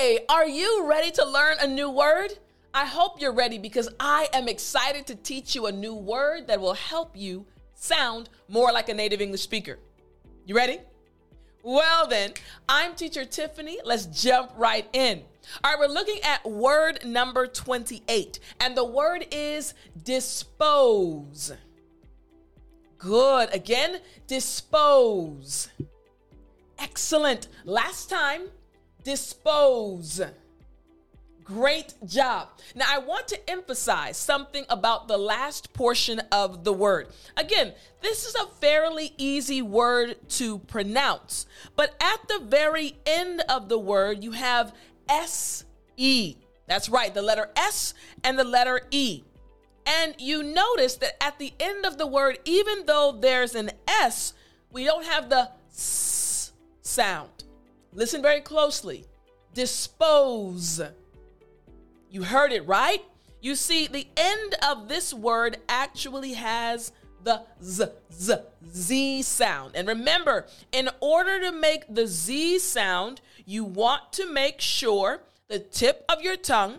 Hey, are you ready to learn a new word? I hope you're ready because I am excited to teach you a new word that will help you sound more like a native English speaker. You ready? Well, then, I'm teacher Tiffany. Let's jump right in. All right, we're looking at word number 28, and the word is dispose. Good. Again, dispose. Excellent. Last time, dispose. Great job. Now, I want to emphasize something about the last portion of the word. Again, this is a fairly easy word to pronounce, but at the very end of the word, you have S E. That's right, the letter S and the letter E. And you notice that at the end of the word, even though there's an S, we don't have the S sound. Listen very closely. Dispose. You heard it right? You see, the end of this word actually has the z, z, z sound. And remember, in order to make the z sound, you want to make sure the tip of your tongue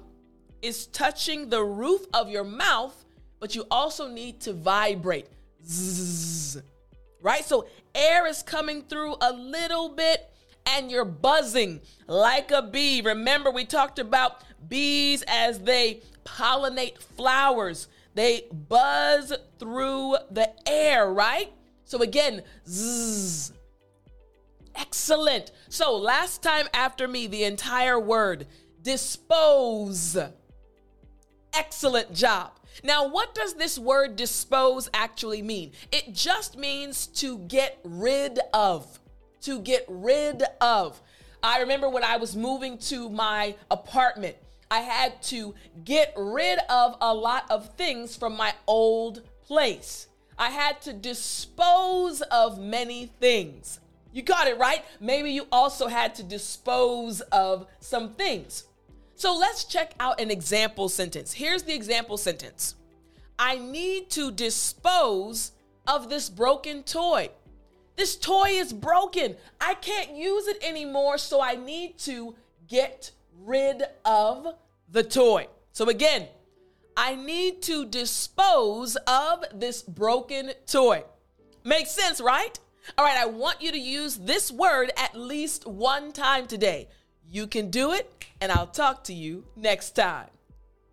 is touching the roof of your mouth, but you also need to vibrate. Right? So air is coming through a little bit and you're buzzing like a bee. Remember, we talked about bees as they pollinate flowers, they buzz through the air, right? So again, zzz. Excellent. So last time after me, the entire word dispose. Excellent job. Now, what does this word dispose actually mean? It just means to get rid of to get rid of. I remember when I was moving to my apartment, I had to get rid of a lot of things from my old place. I had to dispose of many things. You got it right? Maybe you also had to dispose of some things. So let's check out an example sentence. Here's the example sentence I need to dispose of this broken toy. This toy is broken. I can't use it anymore, so I need to get rid of the toy. So again, I need to dispose of this broken toy. Makes sense, right? All right, I want you to use this word at least one time today. You can do it, and I'll talk to you next time.